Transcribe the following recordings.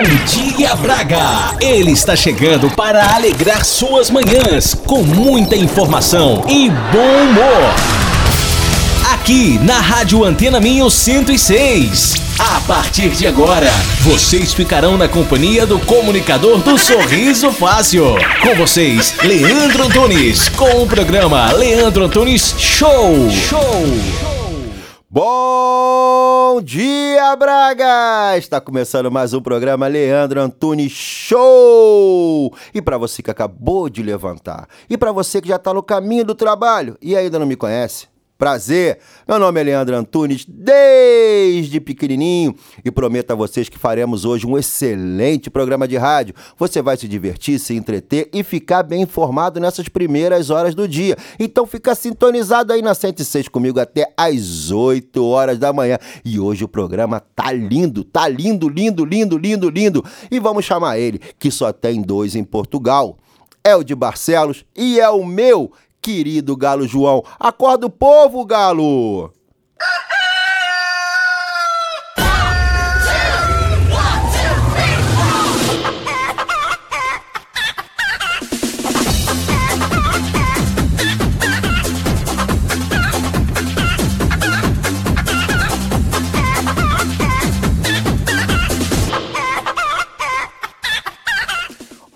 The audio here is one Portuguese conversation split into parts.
Bom dia, Braga! Ele está chegando para alegrar suas manhãs com muita informação e bom humor. Aqui na Rádio Antena Minho 106. A partir de agora, vocês ficarão na companhia do comunicador do Sorriso Fácil. Com vocês, Leandro Antunes, com o programa Leandro Antunes Show. Show. Bom dia, Braga! Está começando mais um programa Leandro Antunes Show! E para você que acabou de levantar, e para você que já está no caminho do trabalho e ainda não me conhece, Prazer, meu nome é Leandro Antunes, desde pequenininho, e prometo a vocês que faremos hoje um excelente programa de rádio. Você vai se divertir, se entreter e ficar bem informado nessas primeiras horas do dia. Então fica sintonizado aí na 106 comigo até às 8 horas da manhã. E hoje o programa tá lindo, tá lindo, lindo, lindo, lindo, lindo. E vamos chamar ele, que só tem dois em Portugal. É o de Barcelos e é o meu, querido Galo João. Acorda o povo, Galo!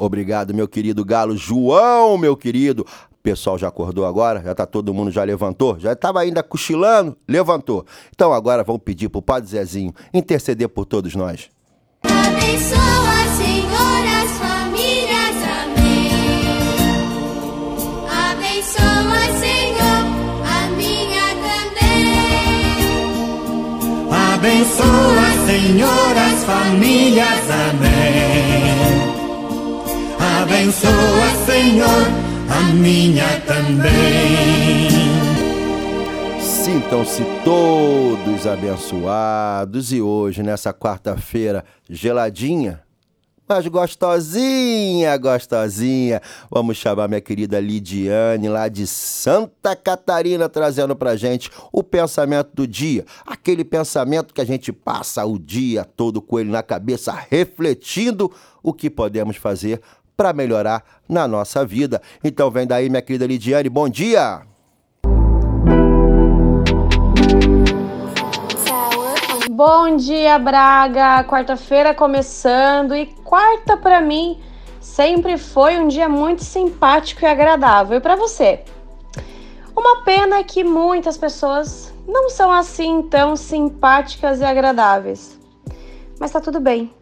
Obrigado, meu querido Galo João, meu querido pessoal já acordou agora? Já tá todo mundo já levantou? Já estava ainda cochilando? Levantou. Então agora vamos pedir pro Padre Zezinho interceder por todos nós. Abençoa, Senhor, as famílias. Amém. Abençoa, Senhor, a minha também. Abençoa, Senhor, as famílias. Amém. Abençoa, Senhor a minha também. Sintam-se todos abençoados e hoje, nessa quarta-feira geladinha, mas gostosinha, gostosinha. Vamos chamar minha querida Lidiane, lá de Santa Catarina, trazendo pra gente o pensamento do dia. Aquele pensamento que a gente passa o dia todo com ele na cabeça, refletindo o que podemos fazer para melhorar na nossa vida. Então vem daí, minha querida Lidiane, bom dia! Bom dia, Braga! Quarta-feira começando e quarta para mim sempre foi um dia muito simpático e agradável. E para você? Uma pena que muitas pessoas não são assim tão simpáticas e agradáveis. Mas tá tudo bem.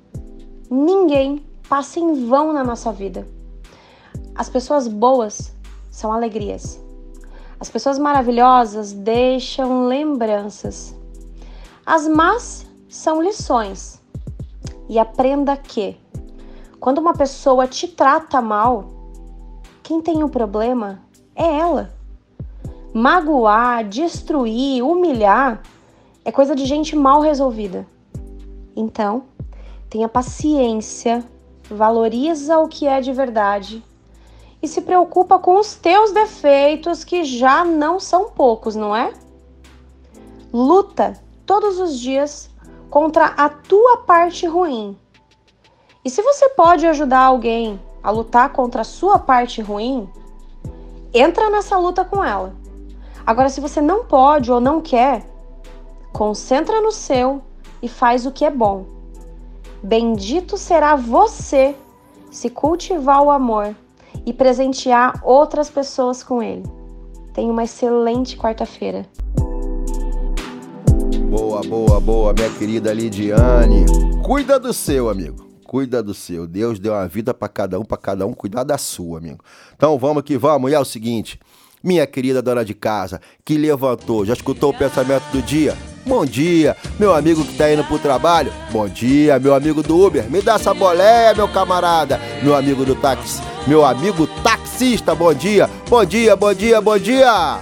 Ninguém passa em vão na nossa vida. As pessoas boas são alegrias. As pessoas maravilhosas deixam lembranças. As más são lições. E aprenda que, quando uma pessoa te trata mal, quem tem o um problema é ela. Magoar, destruir, humilhar é coisa de gente mal resolvida. Então, tenha paciência valoriza o que é de verdade e se preocupa com os teus defeitos, que já não são poucos, não é? Luta todos os dias contra a tua parte ruim. E se você pode ajudar alguém a lutar contra a sua parte ruim, entra nessa luta com ela. Agora, se você não pode ou não quer, concentra no seu e faz o que é bom. Bendito será você se cultivar o amor e presentear outras pessoas com ele. Tenha uma excelente quarta-feira. Boa, boa, boa, minha querida Lidiane. Cuida do seu, amigo. Cuida do seu. Deus deu uma vida para cada um, para cada um cuidar da sua, amigo. Então vamos que vamos. E é o seguinte, minha querida dona de casa, que levantou, já escutou o pensamento do dia? Bom dia, meu amigo que tá indo pro trabalho. Bom dia, meu amigo do Uber. Me dá essa boleia, meu camarada. Meu amigo do táxi, meu amigo taxista. Bom dia, bom dia, bom dia, bom dia.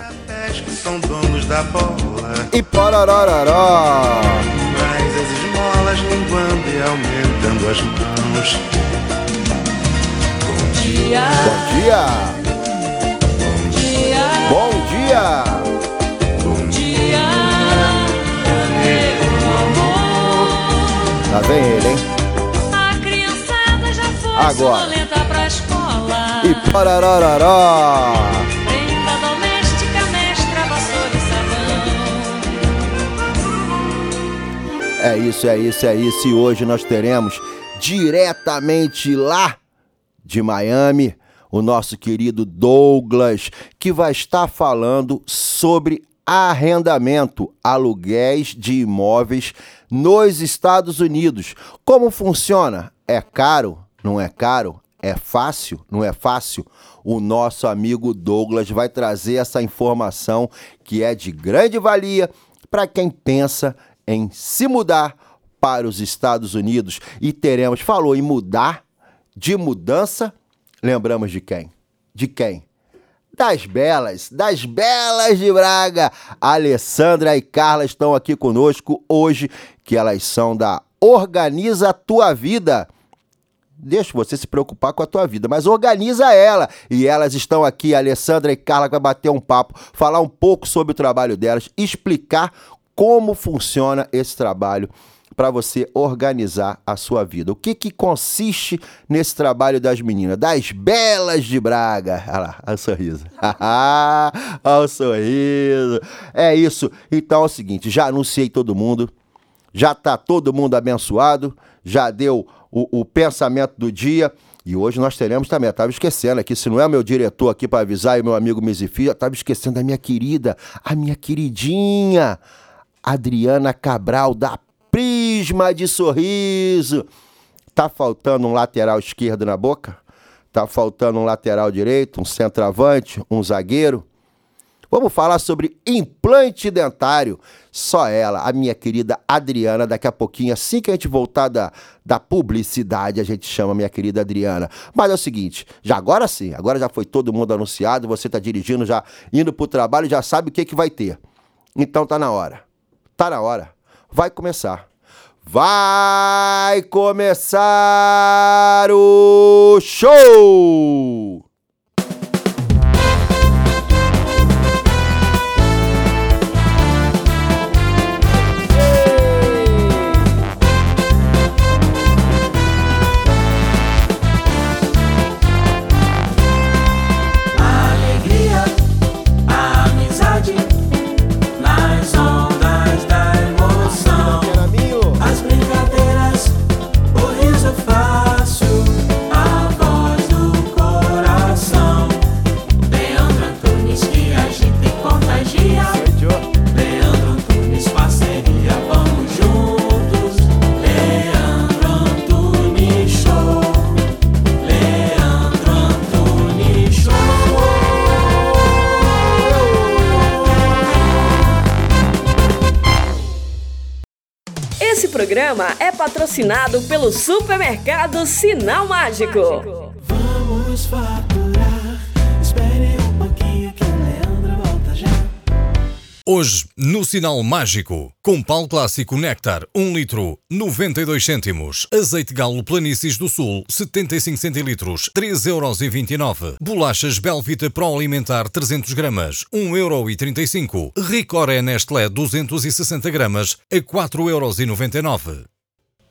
que são donos da bola. E parararará. Mas as esmolas linguando e aumentando as mãos. Bom dia. Bom dia. Dia. Bom dia. Bom dia. Lá vem ele, hein? A Agora. Sonolenta pra escola. E parararará. Prenda doméstica, mestra, vassoura e sabão. É isso, é isso, é isso. E hoje nós teremos diretamente lá de Miami o nosso querido Douglas, que vai estar falando sobre arrendamento, aluguéis de imóveis nos Estados Unidos. Como funciona? É caro? Não é caro? É fácil? Não é fácil? O nosso amigo Douglas vai trazer essa informação que é de grande valia para quem pensa em se mudar para os Estados Unidos. E teremos, falou em mudar, de mudança, lembramos de quem? De quem? Das belas, das belas de Braga. Alessandra e Carla estão aqui conosco hoje, que elas são da Organiza Tua Vida. Deixa você se preocupar com a tua vida, mas organiza ela. E elas estão aqui, a Alessandra e Carla, vai bater um papo, falar um pouco sobre o trabalho delas, explicar como funciona esse trabalho para você organizar a sua vida. O que, que consiste nesse trabalho das meninas, das belas de Braga? Olha lá, olha o sorriso. olha o sorriso. É isso. Então é o seguinte, já anunciei todo mundo, já tá todo mundo abençoado, já deu o, o pensamento do dia. E hoje nós teremos também, eu estava esquecendo aqui, se não é o meu diretor aqui para avisar e meu amigo Mizifi, eu estava esquecendo da minha querida, a minha queridinha, Adriana Cabral, da Prisma de Sorriso. Tá faltando um lateral esquerdo na boca? Tá faltando um lateral direito, um centroavante, um zagueiro? Vamos falar sobre implante dentário. Só ela, a minha querida Adriana, daqui a pouquinho, assim que a gente voltar da, da publicidade, a gente chama a minha querida Adriana. Mas é o seguinte, já agora sim, agora já foi todo mundo anunciado, você tá dirigindo, já indo pro trabalho, já sabe o que, que vai ter. Então tá na hora. Tá na hora. Vai começar. Vai começar o show! Programa é patrocinado pelo supermercado Sinal Mágico. Vamos faturar. Hoje, no Sinal Mágico, com pau clássico Néctar, 1 litro, 92 cêntimos. Azeite galo Planícies do Sul, 75 centilitros, 3,29 euros. Bolachas Belvita Pro Alimentar, 300 gramas, 1,35 euro. Ricoré Nestlé, 260 gramas, a 4,99 euros.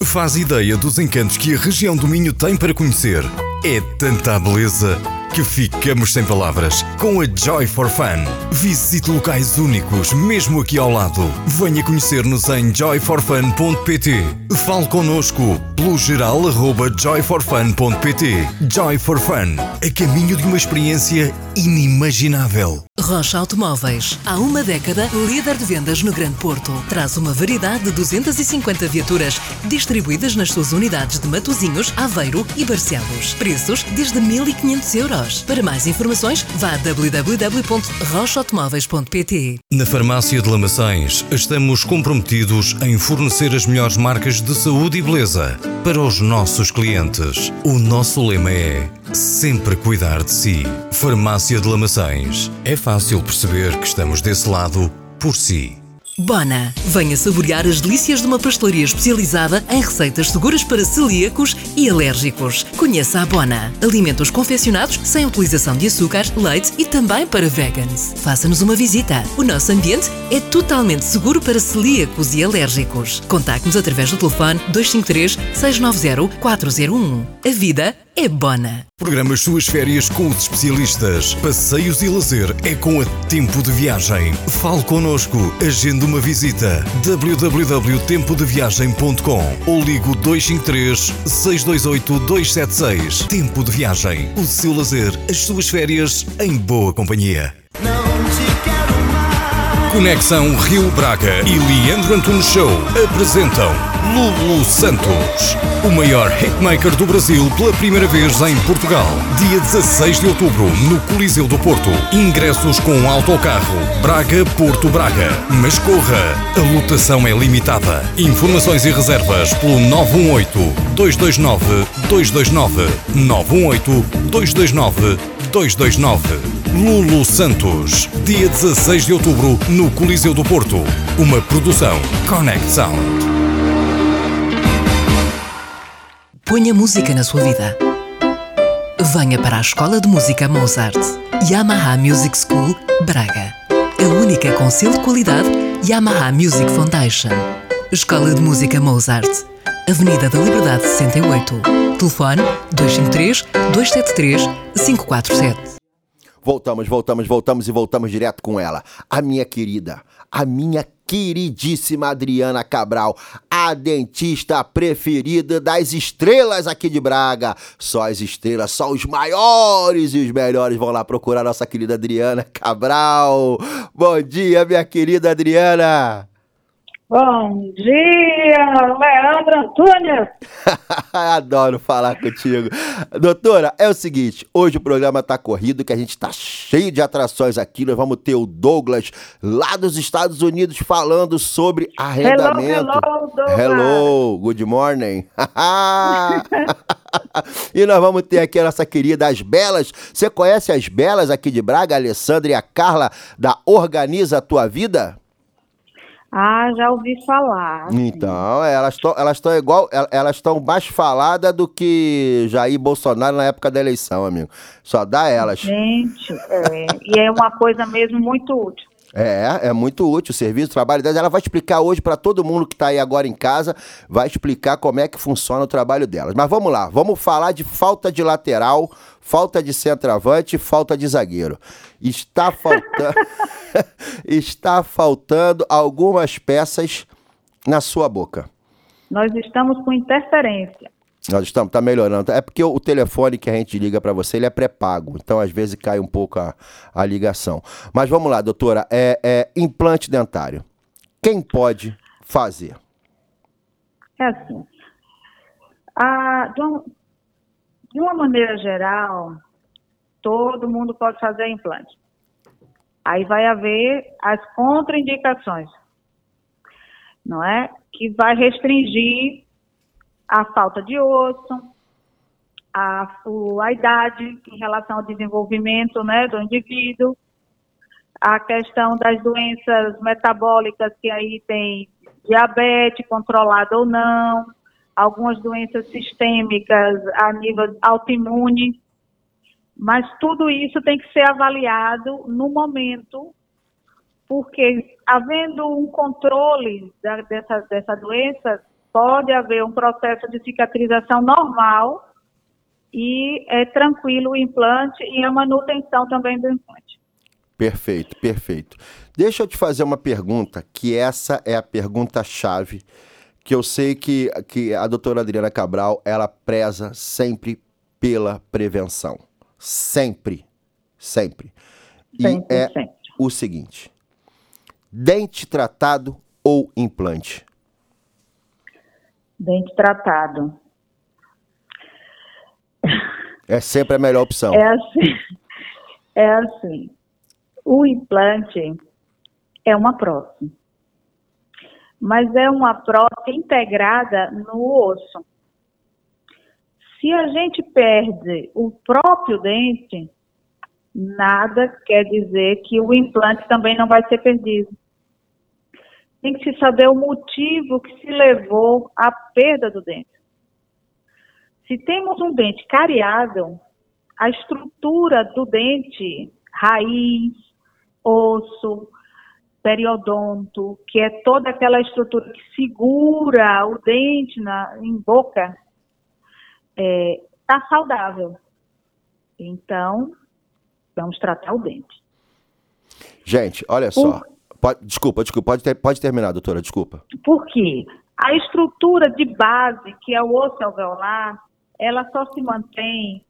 Faz ideia dos encantos que a região do Minho tem para conhecer. É tanta beleza que ficamos sem palavras com a Joy for Fun. Visite locais únicos, mesmo aqui ao lado. Venha conhecer-nos em joyforfun.pt. Fale connosco pelo geral arroba joyforfun.pt. Joy for Fun, a caminho de uma experiência inimaginável. Rocha Automóveis, há uma década, líder de vendas no Grande Porto. Traz uma variedade de 250 viaturas distribuídas nas suas unidades de Matozinhos, Aveiro e Barcelos. Preços desde 1.500 euros. Para mais informações, vá a www.rochaautomóveis.pt Na Farmácia de Lamaçães, estamos comprometidos em fornecer as melhores marcas de saúde e beleza para os nossos clientes. O nosso lema é sempre cuidar de si. Farmácia de Lamaçães. É fácil perceber que estamos desse lado por si. Bona, venha saborear as delícias de uma pastelaria especializada em receitas seguras para celíacos e alérgicos. Conheça a Bona. Alimentos confeccionados sem utilização de açúcar, leite e também para vegans. Faça-nos uma visita. O nosso ambiente é totalmente seguro para celíacos e alérgicos. Contacte-nos através do telefone 253 690 401. A vida é Bona. Programa as suas férias com os especialistas. Passeios e lazer é com a Tempo de Viagem. Fale connosco, agende uma visita. www.tempodeviagem.com ou ligo 253 628 276. Tempo de Viagem. O seu lazer, as suas férias em boa companhia. Conexão Rio Braga e Leandro Antunes Show apresentam Lulu Santos, o maior hitmaker do Brasil pela primeira vez em Portugal. Dia 16 de outubro, no Coliseu do Porto. Ingressos com autocarro Braga-Porto Braga. Mas corra, a lotação é limitada. Informações e reservas pelo 918-229-229. 918-229-229. Lulu Santos, dia 16 de outubro, no Coliseu do Porto. Uma produção Connect Sound. Ponha música na sua vida. Venha para a Escola de Música Mozart. Yamaha Music School, Braga. A única com selo de qualidade Yamaha Music Foundation. Escola de Música Mozart. Avenida da Liberdade 68. Telefone 253 273 547. Voltamos, voltamos, voltamos e voltamos direto com ela. A minha querida, a minha queridíssima Adriana Cabral, a dentista preferida das estrelas aqui de Braga. Só as estrelas, só os maiores e os melhores vão lá procurar nossa querida Adriana Cabral. Bom dia, minha querida Adriana. Bom dia, Leandro Antunes. Adoro falar contigo. Doutora, é o seguinte, hoje o programa tá corrido, que a gente tá cheio de atrações aqui. Nós vamos ter o Douglas lá dos Estados Unidos falando sobre arrendamento. hello, Douglas. Hello, good morning. e nós vamos ter aqui a nossa querida As Belas. Você conhece as Belas aqui de Braga, a Alessandra e a Carla da Organiza a Tua Vida? Ah, já ouvi falar. Então, elas estão elas igual, el- elas estão mais faladas do que Jair Bolsonaro na época da eleição, amigo. Só dá elas. Gente, é, e é uma coisa mesmo muito útil. É, é muito útil o serviço, o trabalho delas. Ela vai explicar hoje para todo mundo que está aí agora em casa, vai explicar como é que funciona o trabalho delas. Mas vamos lá, vamos falar de falta de lateral, falta de centroavante e falta de zagueiro. Está faltando, está faltando algumas peças na sua boca. Nós estamos com interferência. Nós estamos, tá melhorando. É porque o telefone que a gente liga para você, ele é pré-pago. Então, às vezes, cai um pouco a, a ligação. Mas vamos lá, doutora. É, é implante dentário. Quem pode fazer? É assim. a- de, uma, de uma maneira geral, todo mundo pode fazer implante. Aí vai haver as contraindicações, não é? Que vai restringir a falta de osso, a, a idade em relação ao desenvolvimento né, do indivíduo, a questão das doenças metabólicas, que aí tem diabetes controlada ou não, algumas doenças sistêmicas a nível autoimune, mas tudo isso tem que ser avaliado no momento, porque havendo um controle da- dessa, dessa doença, pode haver um processo de cicatrização normal e é tranquilo o implante e a manutenção também do implante. Perfeito, perfeito. Deixa eu te fazer uma pergunta, que essa é a pergunta-chave, que eu sei que, que a doutora Adriana Cabral, ela preza sempre pela prevenção. Sempre. Sempre. E Sempre, é sempre. o seguinte: dente tratado ou implante? Dente tratado. É sempre a melhor opção. É assim, é assim. O implante é uma prótese, mas é uma prótese integrada no osso. Se a gente perde o próprio dente, nada quer dizer que o implante também não vai ser perdido. Tem que se saber o motivo que se levou à perda do dente. Se temos um dente cariado, a estrutura do dente, raiz, osso, periodonto, que é toda aquela estrutura que segura o dente na, em boca, é, está saudável. Então, vamos tratar o dente. Gente, olha só. Pode- desculpa, desculpa. Pode, ter- pode terminar, doutora, desculpa. Por quê? A estrutura de base, que é o osso alveolar, ela só se mantém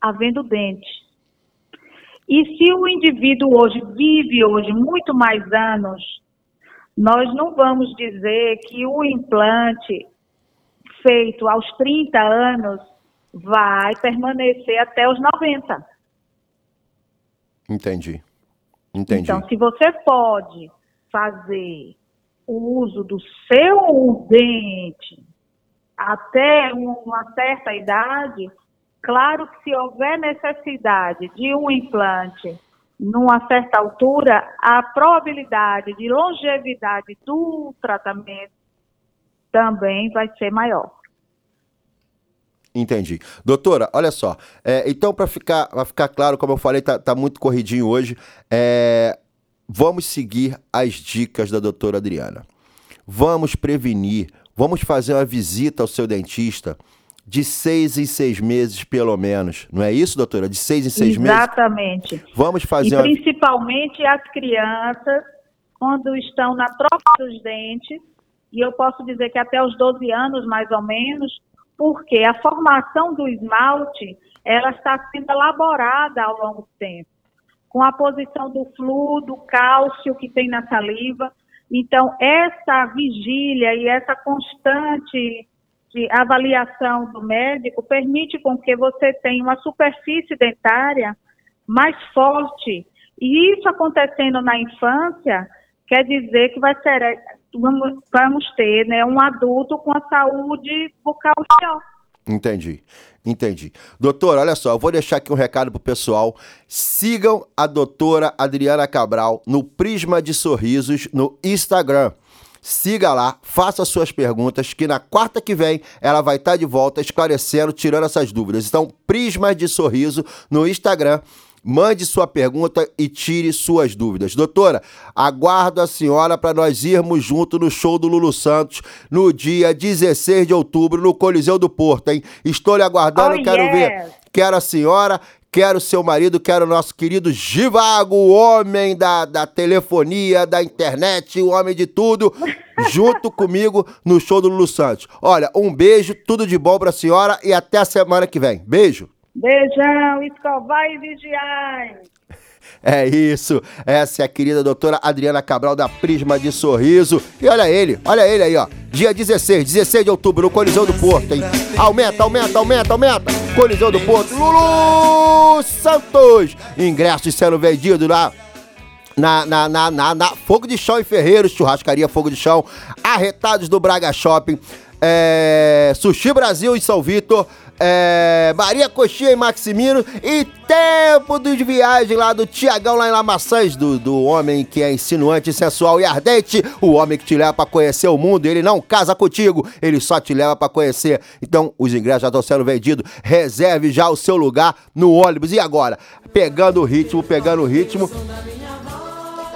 havendo dente. E se o indivíduo hoje vive hoje muito mais anos, nós não vamos dizer que o implante feito aos 30 anos vai permanecer até os 90. Entendi. Entendi. Então, se você pode fazer o uso do seu dente até uma certa idade, claro que se houver necessidade de um implante numa certa altura, a probabilidade de longevidade do tratamento também vai ser maior. Entendi. Doutora, olha só. é, então, para ficar, ficar claro, como eu falei, tá, tá muito corridinho hoje. é, vamos seguir as dicas da doutora Adriana. Vamos prevenir, vamos fazer uma visita ao seu dentista de seis em seis meses, pelo menos. Não é isso, doutora? De seis em seis meses? Exatamente. Vamos fazer E uma. principalmente as crianças, quando estão na troca dos dentes, e eu posso dizer que até os 12 anos, mais ou menos, porque a formação do esmalte, ela está sendo elaborada ao longo do tempo, com a posição do fluo, do cálcio que tem na saliva. Então, essa vigília e essa constante de avaliação do médico permite com que você tenha uma superfície dentária mais forte. E isso acontecendo na infância quer dizer que vai ser, vamos, vamos ter né, um adulto com a saúde bucal melhor. Entendi, entendi. Doutora, olha só, eu vou deixar aqui um recado pro pessoal. Sigam a doutora Adriana Cabral no Prisma de Sorrisos no Instagram. Siga lá, faça suas perguntas, que na quarta que vem ela vai estar de volta esclarecendo, tirando essas dúvidas. Então, Prisma de Sorriso no Instagram. Mande sua pergunta e tire suas dúvidas. Doutora, aguardo a senhora para nós irmos junto no show do Lulu Santos no dia 16 de outubro no Coliseu do Porto, hein? Estou lhe aguardando, Oh, quero ver. Quero a senhora, quero seu marido, quero nosso querido Givago, o homem da, da telefonia, da internet, o homem de tudo, junto comigo no show do Lulu Santos. Olha, um beijo, tudo de bom pra senhora e até a semana que vem. Beijo. Beijão, escovar e vigiar. É isso. Essa é a querida doutora Adriana Cabral da Prisma de Sorriso. E olha ele, olha ele aí, ó. Dia 16, 16 de outubro, no Coliseu do Porto, hein? Aumenta, aumenta, aumenta, aumenta. Coliseu do Porto, Lulu Santos. Ingressos sendo vendidos lá na, na, na, na, na Fogo de Chão em Ferreiros, Churrascaria Fogo de Chão, Arretados do Braga Shopping, é, Sushi Brasil em São Vitor, é, Maria Coxinha em Maximino e Tempo de Viagem lá do Tiagão lá em Lamaçãs, do, do homem que é insinuante, sensual e ardente, o homem que te leva pra conhecer o mundo, ele não casa contigo, ele só te leva pra conhecer. Então, os ingressos já estão sendo vendidos, reserve já o seu lugar no ônibus. E agora? Pegando o ritmo, pegando o ritmo,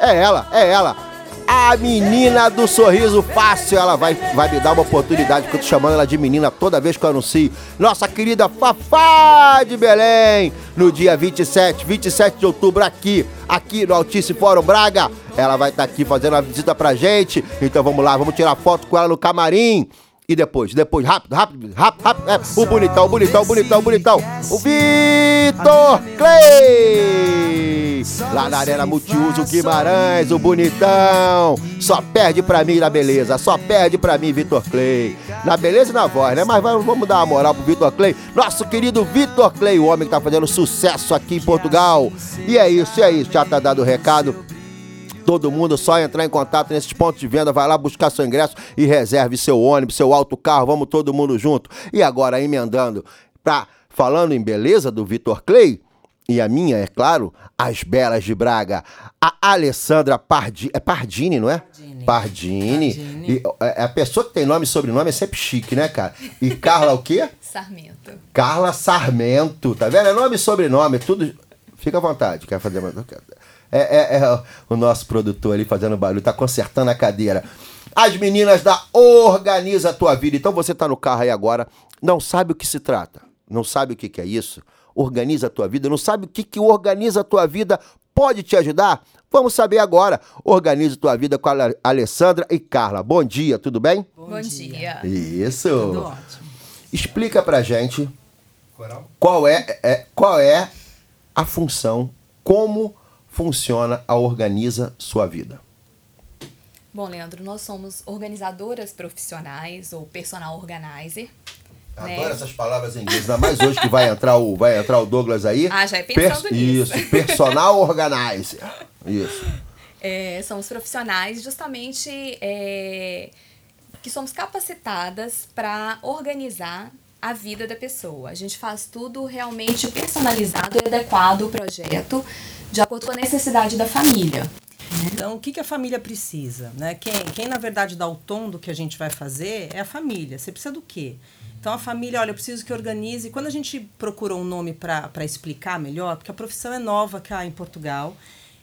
é ela, é ela. A menina do sorriso fácil, ela vai, vai me dar uma oportunidade, porque eu tô chamando ela de menina toda vez que eu anuncio. Nossa querida Fafá de Belém, no dia 27, 27 de outubro, aqui, aqui no Altice Fórum Braga. Ela vai estar aqui fazendo uma visita pra gente. Então vamos lá, vamos tirar foto com ela no camarim. E depois, depois, rápido, rápido, rápido, rápido. É, o bonitão, o bonitão, o bonitão, o bonitão. O Vitor Clay! Lá na Arena Multiuso Guimarães, o bonitão. Só perde pra mim na beleza, só perde pra mim, Vitor Clay. Na beleza e na voz, né? Mas vamos, dar uma moral pro Vitor Clay. Nosso querido Vitor Clay, o homem que tá fazendo sucesso aqui em Portugal. E é isso, é isso. Já tá dado o recado. Todo mundo só entrar em contato nesses pontos de venda, vai lá buscar seu ingresso e reserve seu ônibus, seu alto carro, vamos todo mundo junto. E agora emendando pra falando em beleza do Vitor Clay e a minha, é claro, as belas de Braga. A Alessandra Pardi, é Pardini, não é? Pardini. E, é, a pessoa que tem nome e sobrenome é sempre chique, né, cara? E Carla o quê? Sarmento. Carla Sarmento, tá vendo? É nome e sobrenome, tudo. Fica à vontade, quer fazer mais? É, é, é o nosso produtor ali fazendo barulho, tá consertando a cadeira. As meninas da Organiza a Tua Vida. Então você tá no carro aí agora, não sabe o que se trata. não sabe o que, que é isso? Organiza a tua vida, não sabe o que, que organiza a tua vida pode te ajudar? Vamos saber agora. Organiza a tua vida com a Ale- Alessandra e Carla. Bom dia, tudo bem? Bom, dia. Isso. Tudo ótimo. Explica pra gente qual é, é- qual é a função, como funciona a Organiza Sua Vida. Bom, Leandro, nós somos organizadoras profissionais ou personal organizer. né? Adoro essas palavras em inglês, ainda mais hoje que vai entrar o, vai entrar o Douglas aí. Ah, já é pensando nisso. Isso, personal organizer. Isso. É, somos profissionais justamente é, que somos capacitadas para organizar a vida da pessoa. A gente faz tudo realmente personalizado e adequado ao projeto de acordo com a necessidade da família. Então, o que, que a família precisa? Né? Quem, quem, na verdade, dá o tom do que a gente vai fazer é a família. Você precisa do quê? Então, a família, olha, eu preciso que organize. Quando a gente procurou um nome para explicar melhor, porque a profissão é nova cá em Portugal,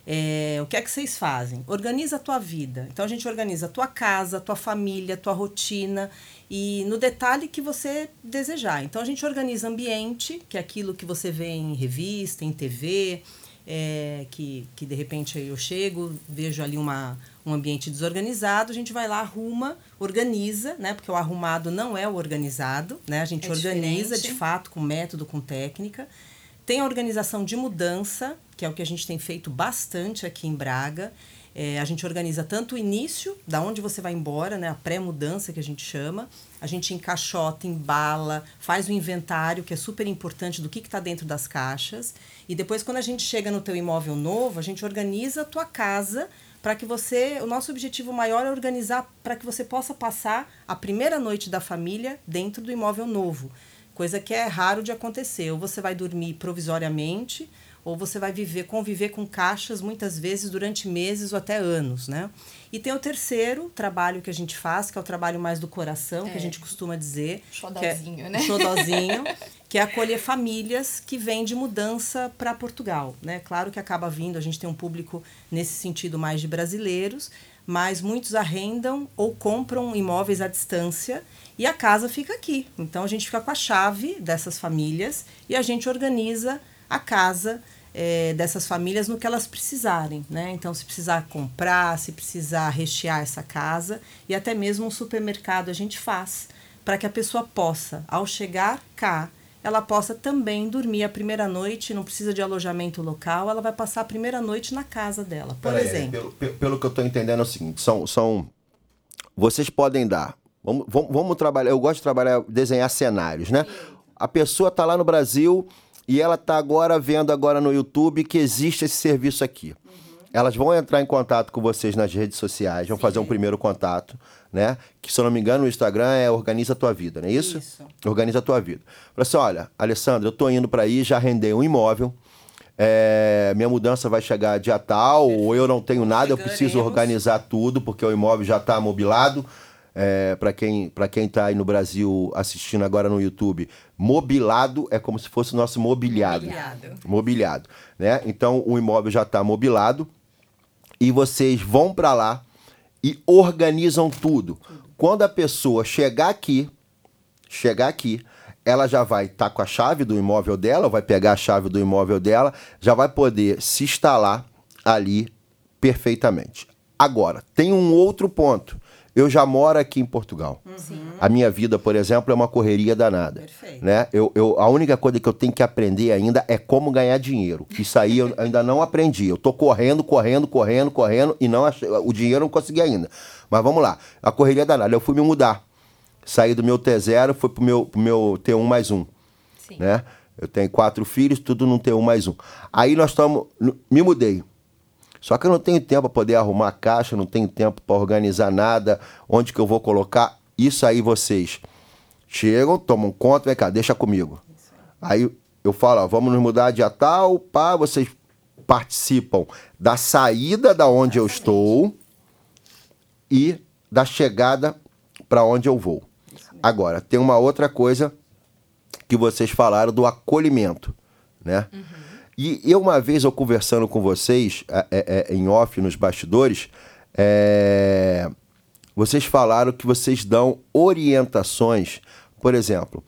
é, o que é que vocês fazem? Organiza a tua vida. Então, a gente organiza a tua casa, a tua família, a tua rotina e no detalhe que você desejar. Então, a gente organiza ambiente, que é aquilo que você vê em revista, em TV, é, que, que de repente eu chego, vejo ali uma, um ambiente desorganizado, a gente vai lá, arruma, organiza, né? Porque o arrumado não é o organizado, né? A gente É organiza diferente. de fato com método, com técnica. Tem a organização de mudança, que é o que a gente tem feito bastante aqui em Braga. É, a gente organiza tanto o início, da onde você vai embora, né, a pré-mudança que a gente chama. A gente encaixota, embala, faz o inventário, que é super importante do que está dentro das caixas. E depois, quando a gente chega no teu imóvel novo, a gente organiza a tua casa para que você. O nosso objetivo maior é organizar para que você possa passar a primeira noite da família dentro do imóvel novo. Coisa que é raro de acontecer. Ou você vai dormir provisoriamente, ou você vai viver, conviver com caixas muitas vezes durante meses ou até anos, né? E tem o terceiro trabalho que a gente faz, que é o trabalho mais do coração, que É. a gente costuma dizer. Xodozinho, que é, né? Xodozinho, que é acolher famílias que vêm de mudança para Portugal, né? Claro que acaba vindo, a gente tem um público nesse sentido mais de brasileiros, mas muitos arrendam ou compram imóveis à distância e a casa fica aqui. Então a gente fica com a chave dessas famílias e a gente organiza a casa eh, dessas famílias no que elas precisarem, né? Então se precisar comprar, se precisar rechear essa casa e até mesmo um supermercado a gente faz para que a pessoa possa, ao chegar cá, ela possa também dormir a primeira noite, não precisa de alojamento local, ela vai passar a primeira noite na casa dela, por Peraí, exemplo. Pelo, pelo- pelo que eu tô entendendo é o seguinte, são, são vocês podem dar. Vamos, vamos, vamos trabalhar, eu gosto de trabalhar, desenhar cenários, né? A pessoa tá lá no Brasil e ela tá agora vendo agora no YouTube que existe esse serviço aqui. Elas vão entrar em contato com vocês nas redes sociais, vão fazer um primeiro contato, né? Que, se eu não me engano, o Instagram é Organiza a Tua Vida, não é isso? Isso. Organiza a Tua Vida. Fala assim, olha, Alessandra, eu tô indo para aí, já rendei um imóvel, é, minha mudança vai chegar dia tal, ou eu não tenho nada, eu preciso organizar tudo, porque o imóvel já está mobilado. É, para quem para quem tá aí no Brasil assistindo agora no YouTube, mobilado é como se fosse o nosso mobiliado. Mobiliado. Mobiliado, né? Então o imóvel já está mobilado e vocês vão para lá e organizam tudo. Quando a pessoa chegar aqui, chegar aqui, ela já vai estar com a chave do imóvel dela, vai pegar a chave do imóvel dela, já vai poder se instalar ali perfeitamente. Agora, tem um outro ponto. Eu já moro aqui em Portugal. A minha vida, por exemplo, é uma correria danada. Perfeito. Né? Eu, eu, a única coisa que eu tenho que aprender ainda é como ganhar dinheiro. Isso aí eu ainda não aprendi. Eu tô correndo, correndo, correndo, correndo e não achei, o dinheiro eu não consegui ainda. Mas vamos lá. A correria danada. Eu fui me mudar. Saí do meu T0, fui pro meu, pro meu T1 mais um. Né? Eu tenho quatro filhos, tudo num T1 mais um. Aí nós estamos. Me mudei. Só que eu não tenho tempo para poder arrumar a caixa, não tenho tempo para organizar nada, onde que eu vou colocar. Isso aí vocês chegam, tomam conta, vem cá, deixa comigo. Aí eu falo, ó, vamos nos mudar dia tal, pá, vocês participam da saída da onde eu estou e da chegada para onde eu vou. Agora, tem uma outra coisa que vocês falaram do acolhimento, né? E eu, uma vez, eu conversando com vocês, é, é, é, em off, nos bastidores, é, vocês falaram que vocês dão orientações, por exemplo,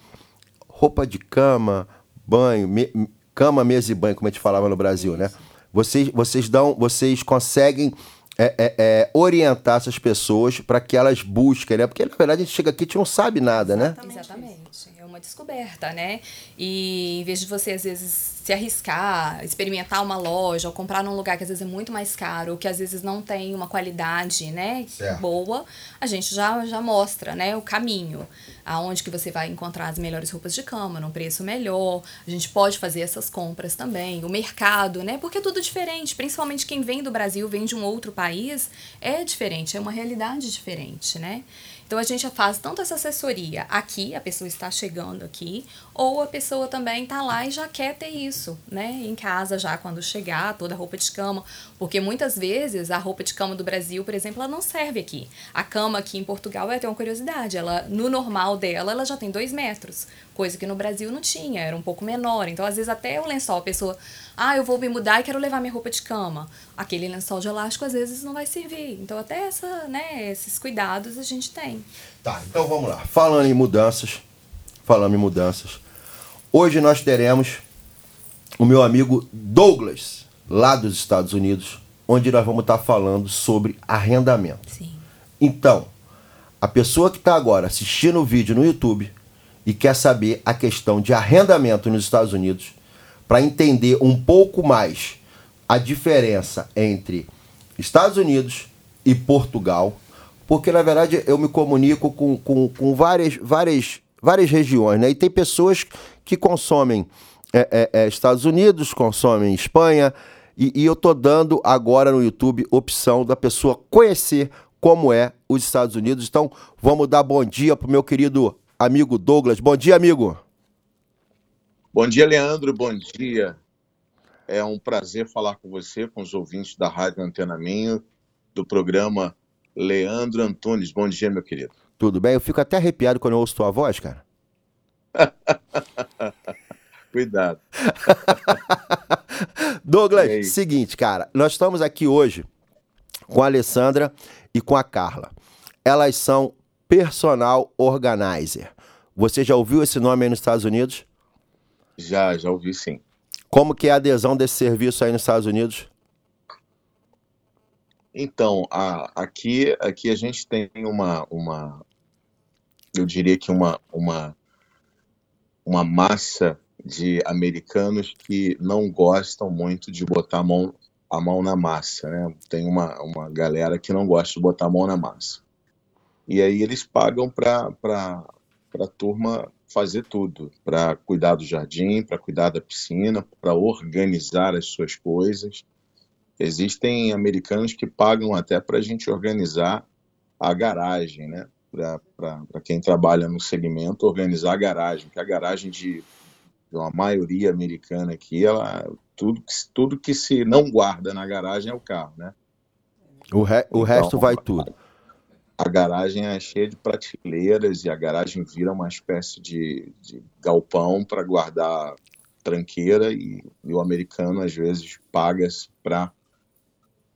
roupa de cama, banho, me- cama, mesa e banho, como a gente falava no Brasil, né? Vocês, vocês dão, vocês conseguem é, é, é, orientar essas pessoas para que elas busquem, né? Porque na verdade a gente chega aqui e a gente não sabe nada, né? Exatamente. É uma descoberta, né? E em vez de você, às vezes, se arriscar, experimentar uma loja ou comprar num lugar que às vezes é muito mais caro, que às vezes não tem uma qualidade, né, Certo. boa, a gente já, já mostra, né, o caminho. Aonde que você vai encontrar as melhores roupas de cama, num preço melhor. A gente pode fazer essas compras também. O mercado, né? Porque é tudo diferente. Principalmente quem vem do Brasil, vem de um outro país, é diferente, é uma realidade diferente, né? Então a gente faz tanto essa assessoria aqui, a pessoa está chegando aqui, ou a pessoa também está lá e já quer ter isso, né? Em casa já quando chegar, toda a roupa de cama. Porque muitas vezes a roupa de cama do Brasil, por exemplo, ela não serve aqui. A cama aqui em Portugal, eu tenho uma curiosidade, ela no normal dela, ela já tem dois metros. Coisa que no Brasil não tinha, era um pouco menor. Então, às vezes, até o lençol, a pessoa, ah, eu vou me mudar e quero levar minha roupa de cama. Aquele lençol de elástico, às vezes, não vai servir. Então, até essa, né, esses cuidados a gente tem. Tá, então vamos lá. Falando em mudanças, falando em mudanças, hoje nós teremos o meu amigo Douglas, lá dos Estados Unidos, onde nós vamos estar falando sobre arrendamento. Sim. Então, a pessoa que está agora assistindo o vídeo no YouTube e quer saber a questão de arrendamento nos Estados Unidos, para entender um pouco mais a diferença entre Estados Unidos e Portugal, porque na verdade eu me comunico com, com, com várias, várias, várias regiões, né? E tem pessoas que consomem é, é, é, Estados Unidos, consomem Espanha, e, e eu tô dando agora no YouTube opção da pessoa conhecer como é os Estados Unidos. Então vamos dar bom dia pro meu querido amigo Douglas. Bom dia, amigo. Bom dia, Leandro. Bom dia. É um prazer falar com você, com os ouvintes da Rádio Antena Minho, do programa Leandro Antunes. Bom dia, meu querido. Tudo bem? Eu fico até arrepiado quando eu ouço tua voz, cara. Cuidado. Douglas, seguinte, cara, nós estamos aqui hoje com a Alessandra e com a Carla. Elas são personal organizer. Você já ouviu esse nome aí nos Estados Unidos? Já, já ouvi sim. Como que é a adesão desse serviço aí nos Estados Unidos? Então, a- aqui, aqui a gente tem uma, uma, eu diria que uma, uma, uma massa de americanos que não gostam muito de botar a mão, a mão na massa, né? Tem uma, uma galera que não gosta de botar a mão na massa. E aí eles pagam para a turma fazer tudo, para cuidar do jardim, para cuidar da piscina, para organizar as suas coisas. Existem americanos que pagam até para a gente organizar a garagem, né? Para quem trabalha no segmento, organizar a garagem, porque a garagem de, de uma maioria americana aqui, ela, tudo, que- tudo que se não guarda na garagem é o carro, né? O, re- o Então, resto vai tudo. A garagem é cheia de prateleiras e a garagem vira uma espécie de, de galpão para guardar tranqueira e, e o americano às vezes paga para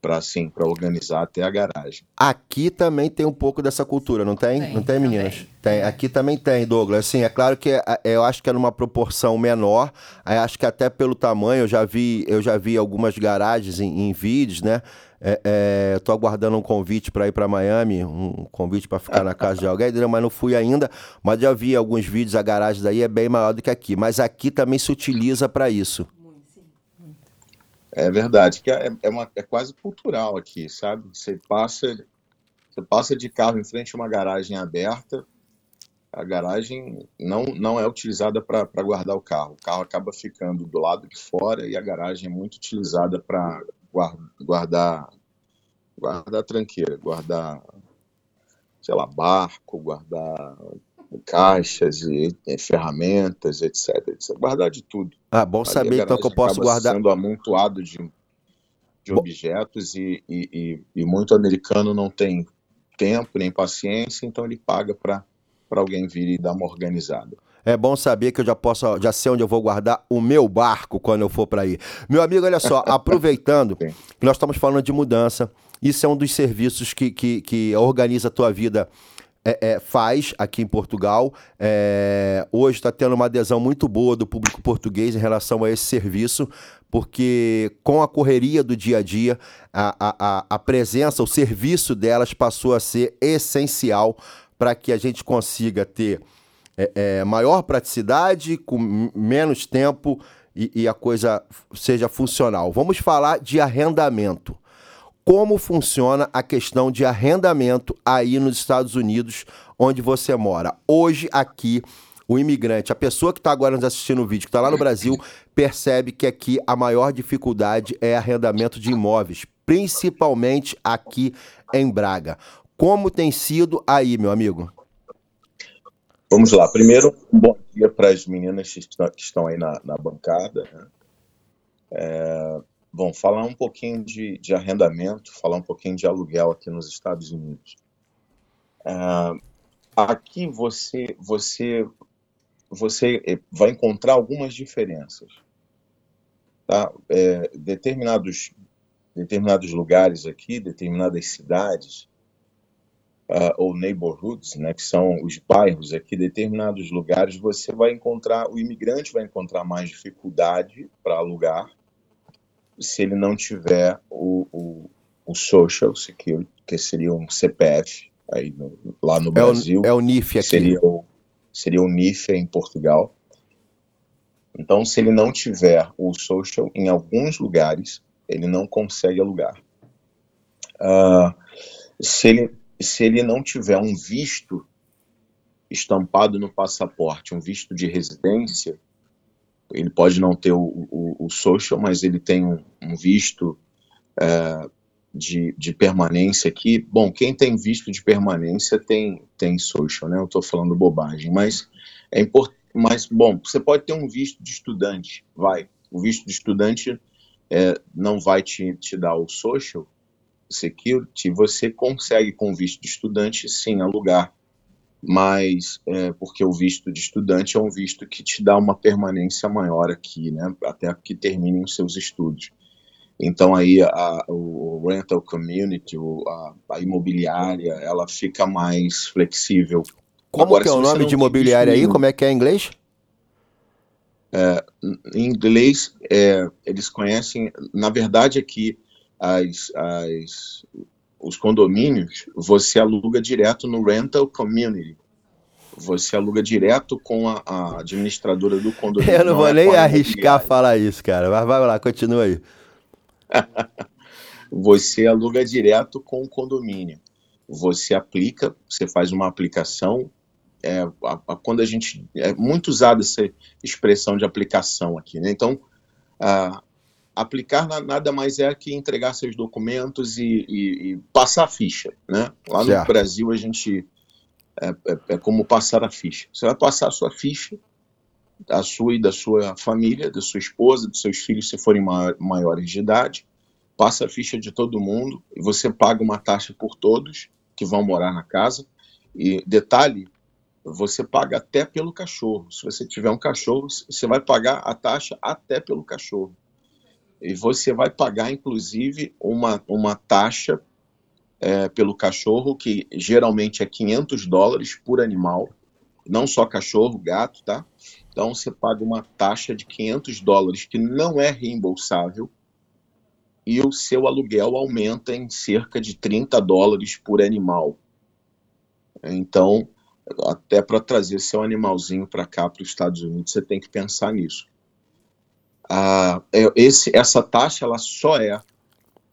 para assim, para organizar até a garagem. Aqui também tem um pouco dessa cultura, não tem? não tem, meninas? Tem. Aqui também tem, Douglas. Assim, é claro que é- eu acho que é numa proporção menor. Aí acho que até pelo tamanho, eu já vi, eu já vi algumas garagens em, em vídeos, né? É, é, tô aguardando um convite para ir para Miami, um convite para ficar na casa de alguém, mas não fui ainda. Mas já vi alguns vídeos, a garagem daí é bem maior do que aqui. Mas aqui também se utiliza para isso. É verdade, que é, é, uma, é quase cultural aqui, sabe? Você passa, você passa de carro em frente a uma garagem aberta, a garagem não, não é utilizada para guardar o carro. O carro acaba ficando do lado de fora e a garagem é muito utilizada para guardar, guardar tranqueira, guardar, sei lá, barco, guardar caixas e, e ferramentas, etc, etc. Guardar de tudo. Ah, bom Ali saber então que eu posso guardar. sendo amontoado de, de objetos e, e, e, e muito americano não tem tempo nem paciência, então ele paga para alguém vir e dar uma organizada. É bom saber que eu já posso, já sei onde eu vou guardar o meu barco quando eu for para aí. Meu amigo, olha só, aproveitando que nós estamos falando de mudança, isso é um dos serviços que, que, que organiza a tua vida é, é, faz aqui em Portugal. É, hoje está tendo uma adesão muito boa do público português em relação a esse serviço, porque com a correria do dia a dia, a, a, a presença, o serviço delas passou a ser essencial para que a gente consiga ter é, é, maior praticidade, com menos tempo e, e a coisa seja funcional. Vamos falar de arrendamento como funciona a questão de arrendamento aí nos Estados Unidos, onde você mora. Hoje, aqui, o imigrante, a pessoa que está agora nos assistindo o vídeo, que está lá no Brasil, percebe que aqui a maior dificuldade é arrendamento de imóveis, principalmente aqui em Braga. Como tem sido aí, meu amigo? Vamos lá. Primeiro, um bom dia para as meninas que estão, aí na, na bancada. Né? É, bom, falar um pouquinho de, de, arrendamento, falar um pouquinho de aluguel aqui nos Estados Unidos. É, aqui você, você, você eh, vai encontrar algumas diferenças. Tá? É, determinados, determinados lugares aqui, determinadas cidades, uh, ou neighborhoods, né, que são os bairros aqui, determinados lugares, você vai encontrar, o imigrante vai encontrar mais dificuldade para alugar se ele não tiver o, o, o Social Security, que seria um CPF aí no, lá no Brasil. É o, é o NIF aqui. Seria o, seria o NIF em Portugal. Então, se ele não tiver o social, em alguns lugares, ele não consegue alugar. Uh, se ele se ele não tiver um visto estampado no passaporte, um visto de residência, ele pode não ter o, o, o social, mas ele tem um, um visto é, de, de permanência aqui. Bom, quem tem visto de permanência tem, tem social, né? Eu estou falando bobagem, mas é importante. Mas, bom, você pode ter um visto de estudante, vai. O visto de estudante é, não vai te, te dar o social, security, você consegue com visto de estudante sim alugar, mas é, porque o visto de estudante é um visto que te dá uma permanência maior aqui, né, até que terminem os seus estudos. Então aí a, o rental community, a, a, imobiliária, ela fica mais flexível. Como Agora, que é o nome de imobiliária aí? Como é que é em inglês? É, em inglês, é, eles conhecem, na verdade aqui as, as, os condomínios, você aluga direto no rental community. Você aluga direto com a, a administradora do condomínio. Eu não, não vou é nem arriscar falar isso, cara. Mas vai lá, continua aí. você aluga direto com o condomínio. Você aplica, você faz uma aplicação. É, a, a, quando a gente é muito usada essa expressão de aplicação aqui, né? Então, a, aplicar nada mais é que entregar seus documentos e, e, e passar a ficha, né? Lá no certo. Brasil a gente é, é, é, como passar a ficha. Você vai passar a sua ficha, a sua e da sua família, da sua esposa, dos seus filhos, se forem maiores de idade, passa a ficha de todo mundo e você paga uma taxa por todos que vão morar na casa. E detalhe, você paga até pelo cachorro. Se você tiver um cachorro, você vai pagar a taxa até pelo cachorro e você vai pagar, inclusive, uma, uma taxa é, pelo cachorro, que geralmente é 500 dólares por animal, não só cachorro, gato, tá? Então você paga uma taxa de 500 dólares que não é reembolsável e o seu aluguel aumenta em cerca de 30 dólares por animal. Então, até para trazer seu animalzinho para cá, para os Estados Unidos, você tem que pensar nisso ah, esse, essa taxa ela só é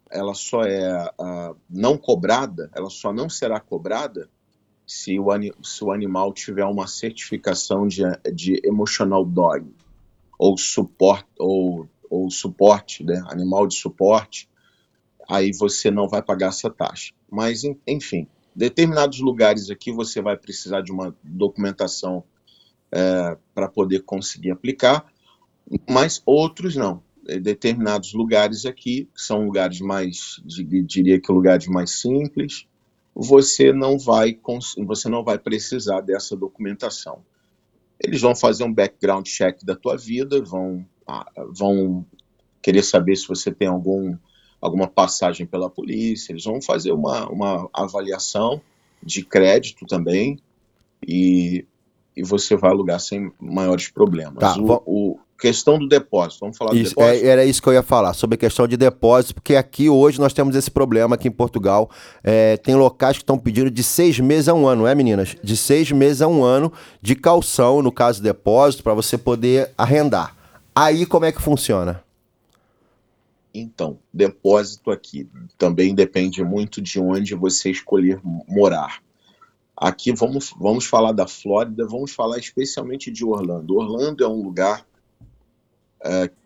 ela só é ah, não cobrada, ela só não será cobrada se o, se o animal tiver uma certificação de, de emotional dog ou suporte ou, ou suporte, né, animal de suporte, aí você não vai pagar essa taxa. Mas enfim, determinados lugares aqui você vai precisar de uma documentação é, para poder conseguir aplicar mas outros não. Em determinados lugares aqui, que são lugares mais, diria que lugares mais simples, você não vai você não vai precisar dessa documentação. Eles vão fazer um background check da tua vida, vão ah, vão querer saber se você tem algum alguma passagem pela polícia, eles vão fazer uma, uma avaliação de crédito também e, e você vai alugar sem maiores problemas. Tá, o- questão do depósito, vamos falar do Isso, depósito? é- era isso que eu ia falar, sobre a questão de depósito, porque aqui hoje nós temos esse problema aqui em Portugal. É, tem locais que estão pedindo de seis meses a um ano, não é, meninas? De seis meses a um ano de calção, no caso depósito, para você poder arrendar. Aí como é que funciona? Então, depósito aqui também depende muito de onde você escolher morar. Aqui vamos, vamos falar da Flórida, vamos falar especialmente de Orlando. Orlando é um lugar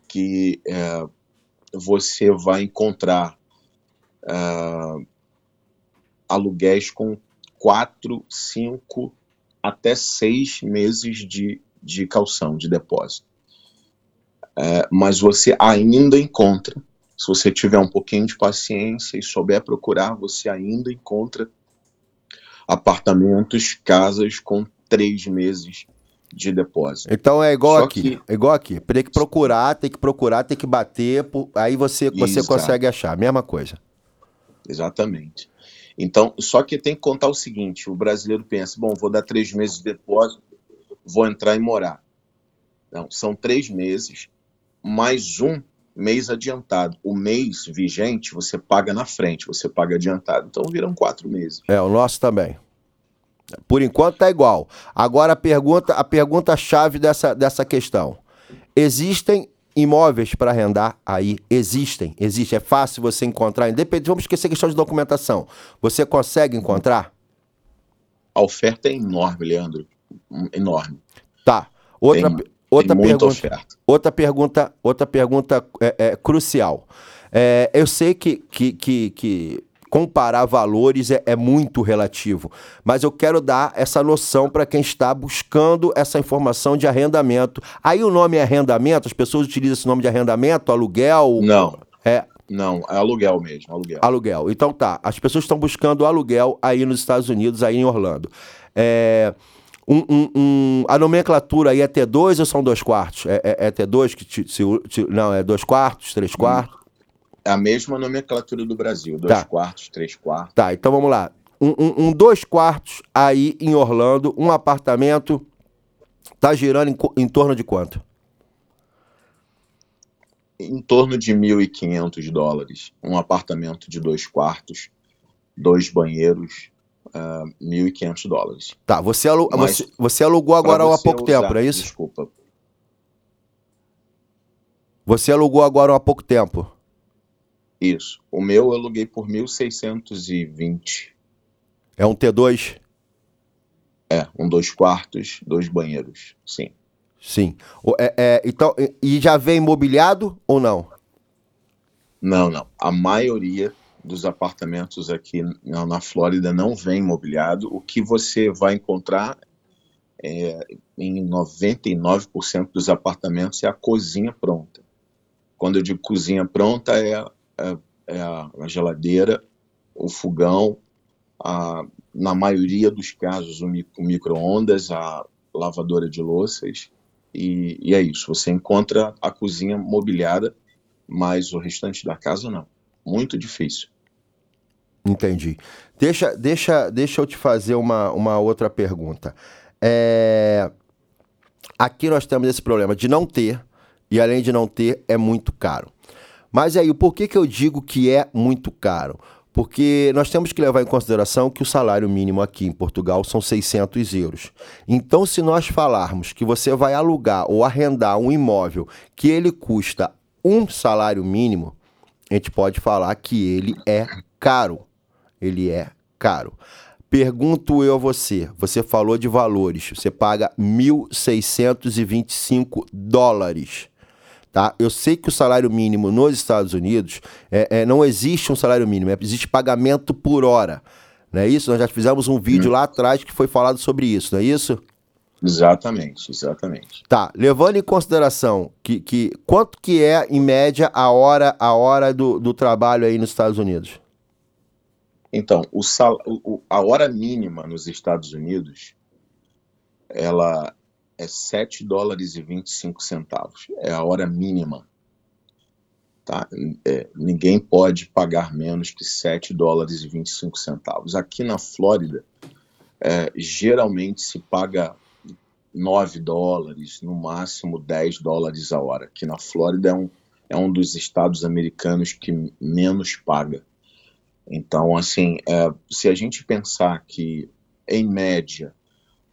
que eh, você vai encontrar ah, aluguéis com quatro, cinco até seis meses de, de calção, de depósito. Eh, mas você ainda encontra, se você tiver um pouquinho de paciência e souber procurar, você ainda encontra apartamentos, casas com três meses de depósito. Então é igual Só aqui, que- é igual aqui. Tem que procurar, tem que procurar, tem que bater, aí você, você Exato. consegue achar. Mesma coisa. Exatamente. Então, só que tem que contar o seguinte: o brasileiro pensa, bom, vou dar três meses de depósito, vou entrar e morar. Não, são três meses mais um mês adiantado. O mês vigente você paga na frente, você paga adiantado. Então viram quatro meses. É, o nosso também. Por enquanto tá igual. Agora a pergunta, a pergunta chave dessa, dessa questão. Existem imóveis para arrendar aí? Existem, existe. É fácil você encontrar, independente, vamos esquecer a questão de documentação. Você consegue encontrar? A oferta é enorme, Leandro. Enorme. Tá. Outra, Tem- outra tem pergunta. oferta. Outra pergunta, outra pergunta é, é, crucial. É, eu sei que, que, que, que comparar valores é, é muito relativo, mas eu quero dar essa noção para quem está buscando essa informação de arrendamento. Aí o nome é arrendamento, as pessoas utilizam esse nome de arrendamento, aluguel. Não. É. Não, é aluguel mesmo, aluguel. Aluguel. Então tá, as pessoas estão buscando aluguel aí nos Estados Unidos, aí em Orlando. É, um- um- um- a nomenclatura aí é T2 ou são dois quartos? É, é- é T2 que te- se te- não, é dois quartos, três quartos? A mesma nomenclatura do Brasil. Dois Tá. quartos, três quartos. Tá, então vamos lá. Um, um- um dois quartos aí em Orlando, um apartamento, tá girando em, em torno de quanto? Em torno de 1.500 dólares. Um apartamento de dois quartos, dois banheiros, ah, 1.500 dólares. Tá, você, alu- Mas você, você alugou agora pra há você pouco usar- tempo, não é isso? Desculpa. Você alugou agora há pouco tempo. Isso. O meu eu aluguei por 1.620. É um T2? É, um dois quartos, dois banheiros. Sim. Sim. É- é, então, e- já vem imobiliado ou não? Não, não. A maioria dos apartamentos aqui na, na Flórida não vem mobiliado. O que você vai encontrar é, em 99% dos apartamentos é a cozinha pronta. Quando eu digo cozinha pronta, é, é- é a, geladeira, o fogão, a- na maioria dos casos, o, mi- o micro-ondas, a lavadora de louças, e, e é isso. Você encontra a cozinha mobiliada, mas o restante da casa não. Muito difícil. Entendi. Deixa, deixa, deixa eu te fazer uma, uma outra pergunta. É, Aqui nós temos esse problema de não ter, e além de não ter, é muito caro. Mas aí, por que, que eu digo que é muito caro? Porque nós temos que levar em consideração que o salário mínimo aqui em Portugal são 600 euros. Então, se nós falarmos que você vai alugar ou arrendar um imóvel que ele custa um salário mínimo, a gente pode falar que ele é caro. Ele é caro. Pergunto eu a você, você falou de valores, você paga 1.625 dólares, tá? Eu sei que o salário mínimo nos Estados Unidos é, é, não existe um salário mínimo, é, existe pagamento por hora, não é isso? Nós já fizemos um vídeo lá atrás que foi falado sobre isso, não é isso? Exatamente, exatamente. Tá, levando em consideração que, que quanto que é em média a hora a hora do, do trabalho aí nos Estados Unidos? Então, o sal, o- a hora mínima nos Estados Unidos, ela é 7 dólares e 25 centavos. É a hora mínima. Tá? É, ninguém pode pagar menos que 7 dólares e 25 centavos. Aqui na Flórida, é, geralmente se paga 9 dólares, no máximo 10 dólares a hora. Aqui na Flórida é um, é um dos estados americanos que menos paga. Então, assim, é, se a gente pensar que, em média,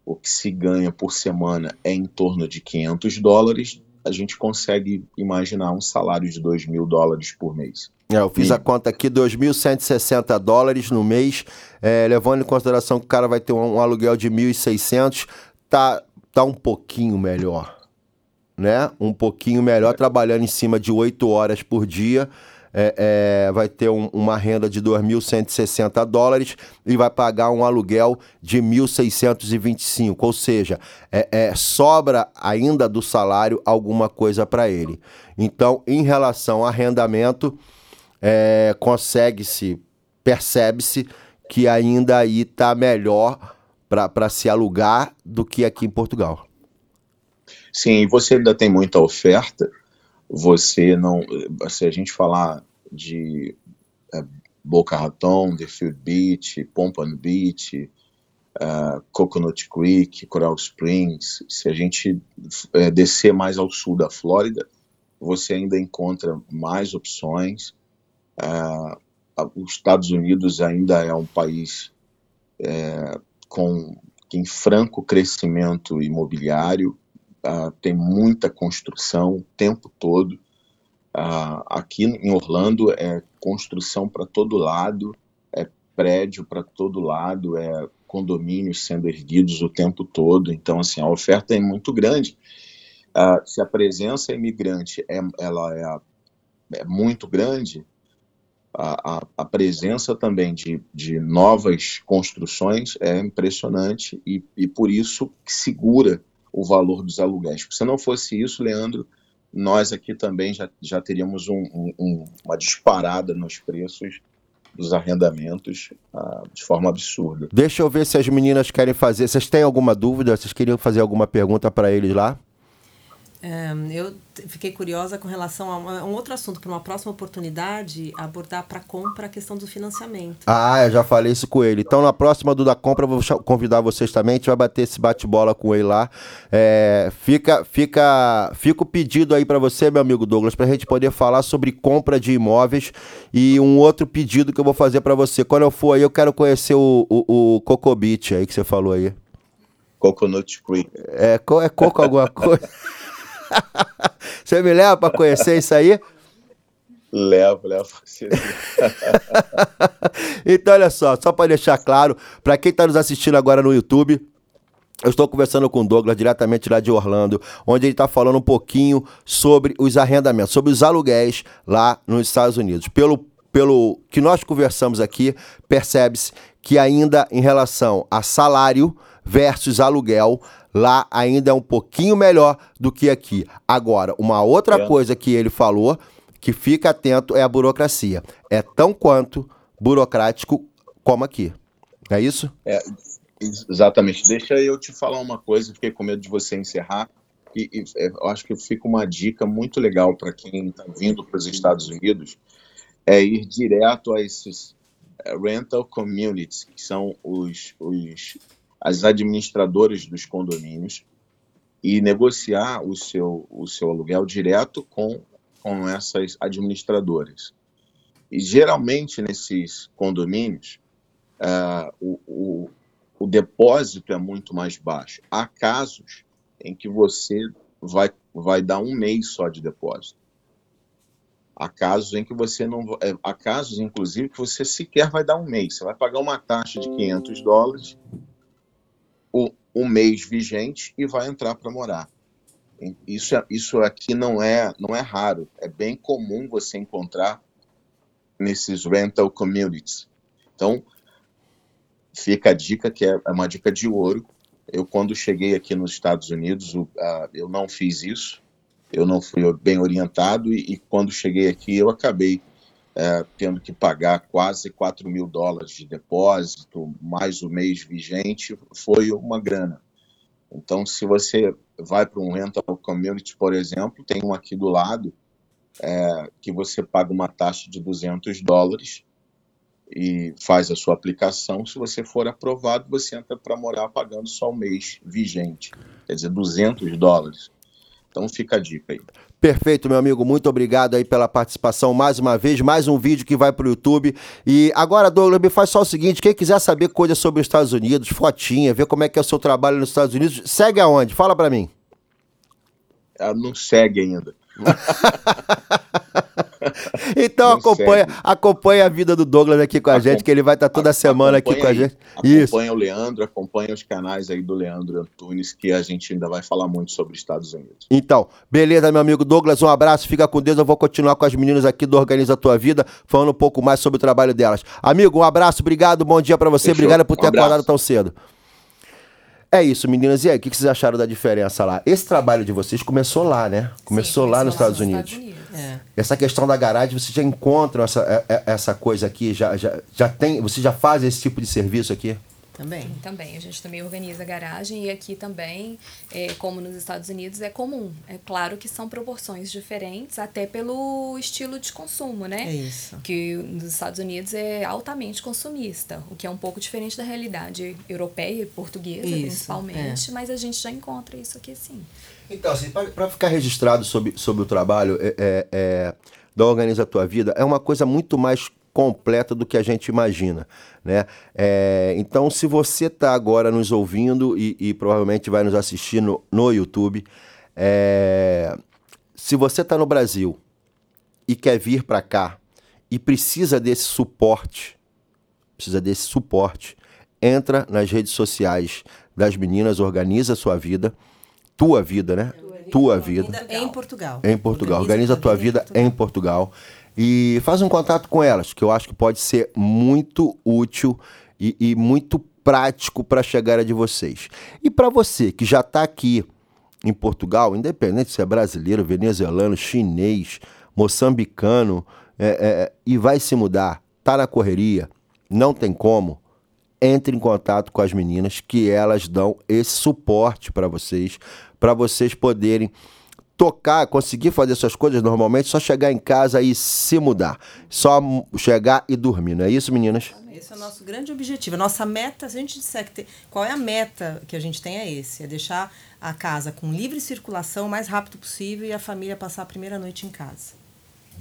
o que se ganha por semana é em torno de 500 dólares, a gente consegue imaginar um salário de 2 mil dólares por mês. É, eu fiz a conta aqui, 2.160 dólares no mês, é, levando em consideração que o cara vai ter um, um aluguel de 1.600, tá, tá um pouquinho melhor, né? Um pouquinho melhor, trabalhando em cima de 8 horas por dia, é, é, vai ter um- uma renda de 2.160 dólares e vai pagar um aluguel de 1.625, ou seja, é, é, sobra ainda do salário alguma coisa para ele. Então, em relação a arrendamento, é, consegue-se, percebe-se que ainda aí está melhor para se alugar do que aqui em Portugal. Sim, você ainda tem muita oferta. Você não. Se a gente falar de é, Boca Raton, Deerfield Beach, Pompano Beach, é, Coconut Creek, Coral Springs, se a gente é, descer mais ao sul da Flórida, você ainda encontra mais opções. A- os Estados Unidos ainda é um país é, com em franco crescimento imobiliário, ah, tem muita construção o tempo todo. Ah, aqui em Orlando é construção para todo lado, é prédio para todo lado, é condomínios sendo erguidos o tempo todo. Então, assim, a oferta é muito grande. Ah, se a presença imigrante é, ela é, é muito grande, a, a, a presença também de, de novas construções é impressionante e, e por isso segura o valor dos aluguéis. Se não fosse isso, Leandro, nós aqui também já, já teríamos um- um- uma disparada nos preços dos arrendamentos ah, de forma absurda. Deixa eu ver se as meninas querem fazer. Vocês têm alguma dúvida? Vocês queriam fazer alguma pergunta para eles lá? É, eu fiquei curiosa com relação a uma- um outro assunto, para uma próxima oportunidade, abordar para compra a questão do financiamento. Ah, eu já falei isso com ele. Então, na próxima do da compra, eu vou convidar vocês também. A gente vai bater esse bate-bola com ele lá. É, fica, fica, fica o pedido aí para você, meu amigo Douglas, para a gente poder falar sobre compra de imóveis e um outro pedido que eu vou fazer para você. Quando eu for aí, eu quero conhecer o, o, o Coco Beach aí que você falou aí. Coconut Creek. É, é coco alguma coisa? você me leva para conhecer isso aí? Levo, levo. Então, olha só, só para deixar claro, para quem está nos assistindo agora no YouTube, eu estou conversando com o Douglas diretamente lá de Orlando, onde ele está falando um pouquinho sobre os arrendamentos, sobre os aluguéis lá nos Estados Unidos. Pelo, pelo que nós conversamos aqui, percebe-se que ainda em relação a salário versus aluguel, lá ainda é um pouquinho melhor do que aqui. Agora, uma outra É. coisa que ele falou, que fica atento, é a burocracia. É tão quanto burocrático como aqui. É isso? É, ex- exatamente. Deixa eu te falar uma coisa, fiquei com medo de você encerrar. E, e, é, eu acho que fica uma dica muito legal para quem está vindo para os Estados Unidos, é ir direto a esses é, rental communities, que são os, os, as administradoras dos condomínios, e negociar o seu, o seu aluguel direto com, com essas administradoras. E geralmente nesses condomínios, ah, o, o, o depósito é muito mais baixo. Há casos em que você vai, vai dar um mês só de depósito. Há casos em que você não. é, Há casos, inclusive, que você sequer vai dar um mês. Você vai pagar uma taxa de 500 dólares, o, um mês vigente, e vai entrar para morar. Isso, é- isso aqui não é, não é raro. É bem comum você encontrar nesses rental communities. Então, fica a dica que é é uma dica de ouro. Eu, quando cheguei aqui nos Estados Unidos, eu não fiz isso, eu não fui bem orientado, e, e quando cheguei aqui, eu acabei eh, tendo que pagar quase 4 mil dólares de depósito, mais o mês vigente, foi uma grana. Então, se você vai para um rental community, por exemplo, tem um aqui do lado, é, que você paga uma taxa de 200 dólares e faz a sua aplicação. Se você for aprovado, você entra para morar pagando só o mês vigente, quer dizer, 200 dólares. Então fica a dica aí. Perfeito, meu amigo. Muito obrigado aí pela participação mais uma vez. Mais um vídeo que vai pro YouTube. E agora, Douglas, me faz só o seguinte: quem quiser saber coisas sobre os Estados Unidos, fotinha, ver como é que é o seu trabalho nos Estados Unidos, segue aonde? Fala pra mim. Ela não segue ainda. Então Não acompanha, segue. acompanha a vida do Douglas aqui com a gente, que ele vai estar toda semana aqui com a gente. Isso. Acompanha o Leandro, acompanha os canais aí do Leandro Antunes, que a gente ainda vai falar muito sobre os Estados Unidos. Então, beleza, meu amigo Douglas, um abraço, fica com Deus. Eu vou continuar com as meninas aqui do Organiza a Tua Vida, falando um pouco mais sobre o trabalho delas. Amigo, um abraço, obrigado, bom dia pra você, Fechou. obrigado por ter Um acordado tão cedo. É isso, meninas. E aí, o que que vocês acharam da diferença lá? Esse trabalho de vocês começou lá, né? Começou lá nos Estados Unidos. É. Essa questão da garagem, vocês já encontram essa, é- é- essa coisa aqui? Já, já, já tem, vocês já fazem esse tipo de serviço aqui? Também. Sim, também. A gente também organiza a garagem e aqui também, é, como nos Estados Unidos, é comum. É claro que são proporções diferentes, até pelo estilo de consumo, né? É isso. Que nos Estados Unidos é altamente consumista, o que é um pouco diferente da realidade europeia e portuguesa, Isso, principalmente, mas a gente já encontra isso aqui sim. Então, assim, para ficar registrado sobre, sobre o trabalho é, é, é, da Organiza a Tua Vida, é uma coisa muito mais completa do que a gente imagina, né? É, então, se você está agora nos ouvindo e, e provavelmente vai nos assistir no, no YouTube, é, se você está no Brasil e quer vir para cá e precisa desse suporte, precisa desse suporte, entra nas redes sociais das meninas, organiza a sua vida, tua vida, né? Tua vida. Ainda é em Portugal. Em Portugal. Organiza a tua vida em Portugal. E faz um contato com elas, que eu acho que pode ser muito útil e, e muito prático para a chegada de vocês. E para você que já está aqui em Portugal, independente se é brasileiro, venezuelano, chinês, moçambicano, é, é, e vai se mudar, tá na correria, não tem como, entre em contato com as meninas que elas dão esse suporte para vocês, para vocês poderem tocar, conseguir fazer suas coisas normalmente, só chegar em casa e se mudar. Só chegar e dormir, não é isso, meninas? Esse é o nosso grande objetivo. A nossa meta, se a gente disser que tem, qual é a meta que a gente tem é esse, é deixar a casa com livre circulação o mais rápido possível e a família passar a primeira noite em casa.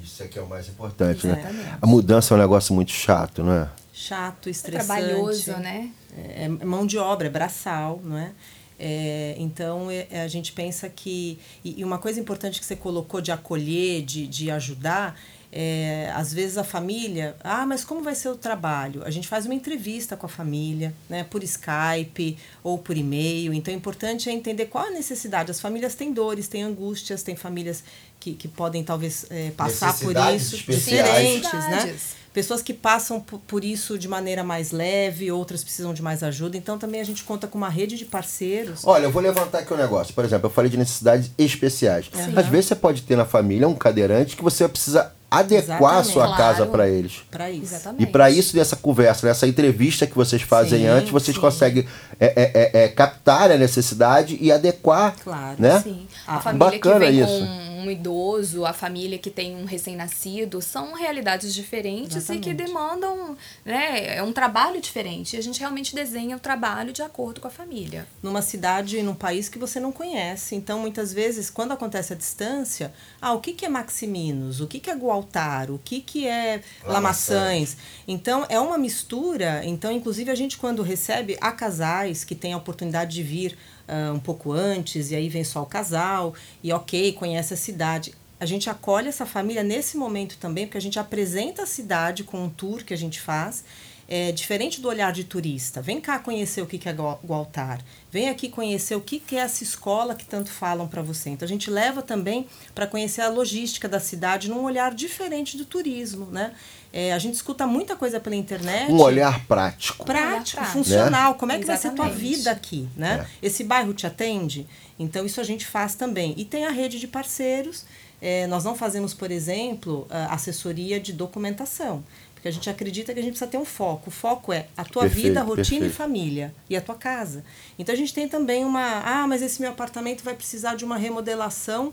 Isso aqui é o mais importante, né? Exatamente. A mudança é um negócio muito chato, não é? Chato, estressante. trabalhoso, né? É, é mão de obra, é braçal, não é? É, então é- é, a gente pensa que e, e uma coisa importante que você colocou de acolher, de, de ajudar, é, às vezes a família, ah, mas como vai ser o trabalho? A gente faz uma entrevista com a família, né, por Skype ou por e-mail. Então, o importante é entender qual a necessidade. As famílias têm dores, têm angústias, tem famílias que, que podem talvez é, passar por isso, especiais. diferentes, né? Pessoas que passam por, isso de maneira mais leve, outras precisam de mais ajuda. Então, também a gente conta com uma rede de parceiros. Olha, eu vou levantar aqui um negócio. Por exemplo, eu falei de necessidades especiais. Sim. Às vezes você pode ter na família um cadeirante que você precisa adequar a sua Exatamente. casa Claro. para eles. Para isso. E para isso, nessa conversa, nessa entrevista que vocês fazem Sim, antes, vocês sim. conseguem é, é, é, é, captar a necessidade e adequar. Claro, né? Sim. A Ah, família bacana que vem isso. com um idoso, a família que tem um recém-nascido, são realidades diferentes e que Exatamente. demandam, né, é um trabalho diferente. E a gente realmente desenha o trabalho de acordo com a família. numa cidade, num país que você não conhece. Então, muitas vezes, quando acontece a distância, ah, o que, que é Maximinos? O que, que é Gualtar? O que, que é Lamaçães? Então, é uma mistura. Então, inclusive, a gente, quando recebe a casais que têm a oportunidade de vir ah, um pouco antes, e aí vem só o casal, e ok, conhece a cidade. A gente acolhe essa família nesse momento também, porque a gente apresenta a cidade com um tour que a gente faz é diferente do olhar de turista. Vem cá conhecer o que que é Gua- Gualtar. Vem aqui conhecer o que que é essa escola que tanto falam para você. Então a gente leva também para conhecer a logística da cidade num olhar diferente do turismo, né? É, a gente escuta muita coisa pela internet. Um olhar prático. prático, prático. funcional. Como é que vai ser a tua Exatamente. vida aqui, né? Esse bairro te atende? Então isso a gente faz também. E tem a rede de parceiros. É, nós não fazemos, por exemplo, assessoria de documentação. Porque a gente acredita que a gente precisa ter um foco. O foco é a tua Perfeito, vida, rotina perfeito. e família. E a tua casa. Então a gente tem também uma. Ah, mas esse meu apartamento vai precisar de uma remodelação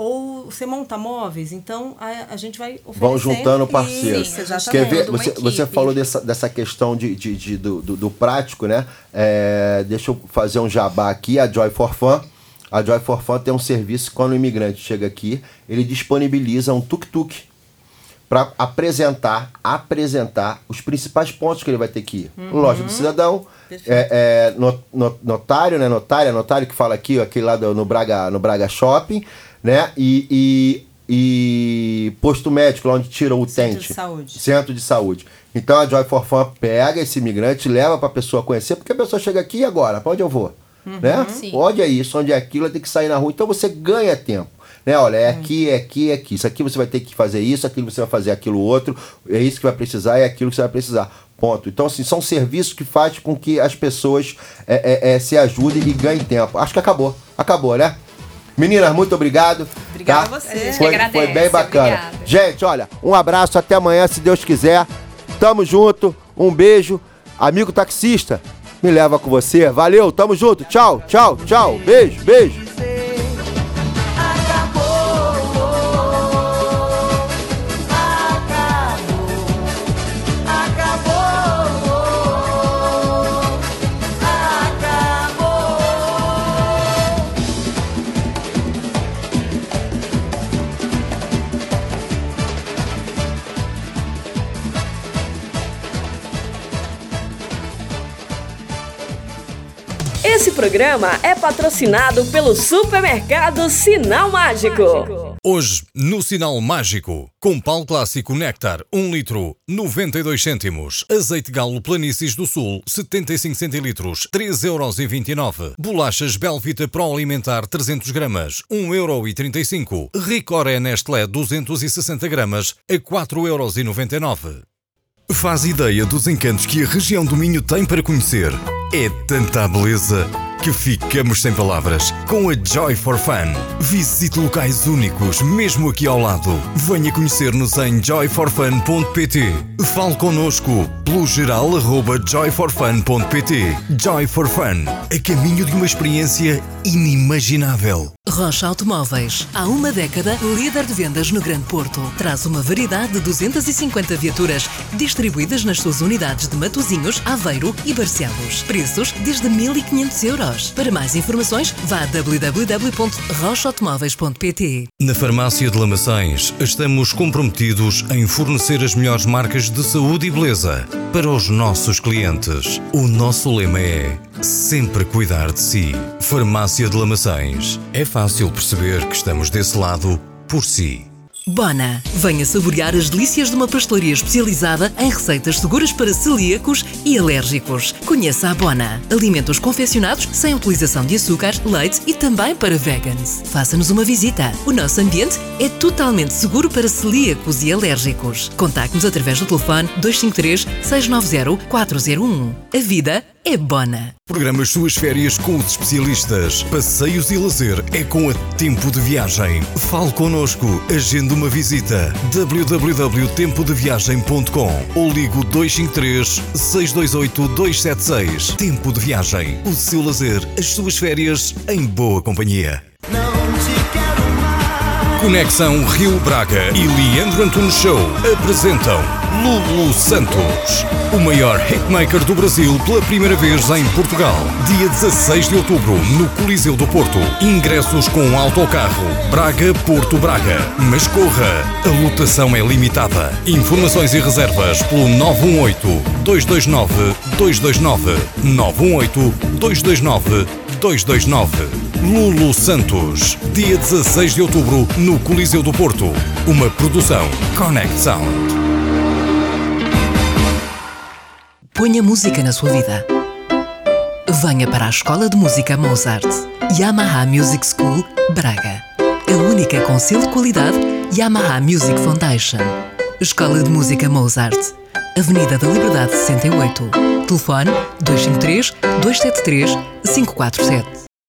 Ou você monta móveis, então a, a gente vai. Vão juntando parceiros. Isso, exatamente. Quer ver? Você, você falou dessa, dessa questão de, de- de- do, do- do prático, né? É, deixa eu fazer um jabá aqui, a Joy for Fun. A Joy for Fun tem um serviço que quando o imigrante chega aqui, ele disponibiliza um tuk-tuk para apresentar, apresentar os principais pontos que ele vai ter que ir. Uhum. Loja do cidadão, é, é, no- no- notário, né? Notária, notário que fala aqui, ó, aquele lá do- no Braga, no Braga Shopping, né? E, e, e posto médico, lá onde tira o Centro utente. de saúde. Centro de saúde. Então a Joy for Fun pega esse imigrante, leva para a pessoa conhecer, porque a pessoa chega aqui e agora, para onde eu vou? Uhum. né? Sim. Onde é isso, onde é aquilo, tem que sair na rua. Então você ganha tempo. Né? Olha, é aqui, é aqui, é aqui. Isso aqui você vai ter que fazer isso, aquilo você vai fazer aquilo outro, é isso que vai precisar, é aquilo que você vai precisar. Ponto. Então, assim, são serviços que fazem com que as pessoas é, é, é, se ajudem e ganhem tempo. Acho que acabou. Acabou, né? Meninas, muito obrigado. Obrigada tá? a você. Foi, agradece, foi bem bacana. obrigada. Gente, olha, um abraço, até amanhã, se Deus quiser. Tamo junto, um beijo. Amigo taxista, me leva com você. Valeu, tamo junto. Tchau, tchau, tchau. Beijo, beijo. Programa é patrocinado pelo supermercado Sinal Mágico. Hoje, no Sinal Mágico, com pau clássico Néctar, 1 litro, 92 cêntimos. Azeite galo Planícies do Sul, 75 centilitros, 3,29 euros. Bolachas Belvita Pro Alimentar, 300 gramas, 1,35 euro. Ricoré Nestlé, 260 gramas, a 4,99 euros. Faz ideia dos encantos que a região do Minho tem para conhecer. É tanta beleza que ficamos sem palavras com a Joy for Fun. Visite locais únicos, mesmo aqui ao lado. Venha conhecer-nos em joyforfun.pt. Fale connosco pelo geral joyforfun.pt. Joy for Fun, a caminho de uma experiência inimaginável. Rocha Automóveis, há uma década, líder de vendas no Grande Porto. Traz uma variedade de 250 viaturas distribuídas nas suas unidades de Matozinhos, Aveiro e Barcelos. Preços desde 1.500 euros. Para mais informações, vá a www.rochaautomóveis.pt. Na Farmácia de Lamaçães, estamos comprometidos em fornecer as melhores marcas de saúde e beleza para os nossos clientes. O nosso lema é sempre cuidar de si. Farmácia de Lamaçães. É fácil perceber que estamos desse lado por si. Bona, venha saborear as delícias de uma pastelaria especializada em receitas seguras para celíacos e alérgicos. Conheça a Bona. Alimentos confeccionados sem utilização de açúcar, leite e também para vegans. Faça-nos uma visita. O nosso ambiente é totalmente seguro para celíacos e alérgicos. Contacte-nos através do telefone 253 690 401. A vida é Bona. Programa as suas férias com os especialistas. Passeios e lazer é com a Tempo de Viagem. Fale connosco, agende uma visita. www.tempodeviagem.com ou ligo 253 628 276. Tempo de Viagem. O seu lazer, as suas férias em boa companhia. Conexão Rio Braga e Leandro Antunes Show apresentam Lulu Santos, o maior hitmaker do Brasil pela primeira vez em Portugal. Dia 16 de outubro, no Coliseu do Porto. Ingressos com autocarro Braga-Porto Braga. Mas corra, a lotação é limitada. Informações e reservas pelo 918-229-229. 918-229-229. Lulu Santos, dia 16 de outubro, no Coliseu do Porto. Uma produção Connect Sound. Ponha música na sua vida. Venha para a Escola de Música Mozart. Yamaha Music School, Braga. A única com selo de qualidade Yamaha Music Foundation. Escola de Música Mozart. Avenida da Liberdade 68. Telefone 253 273 547.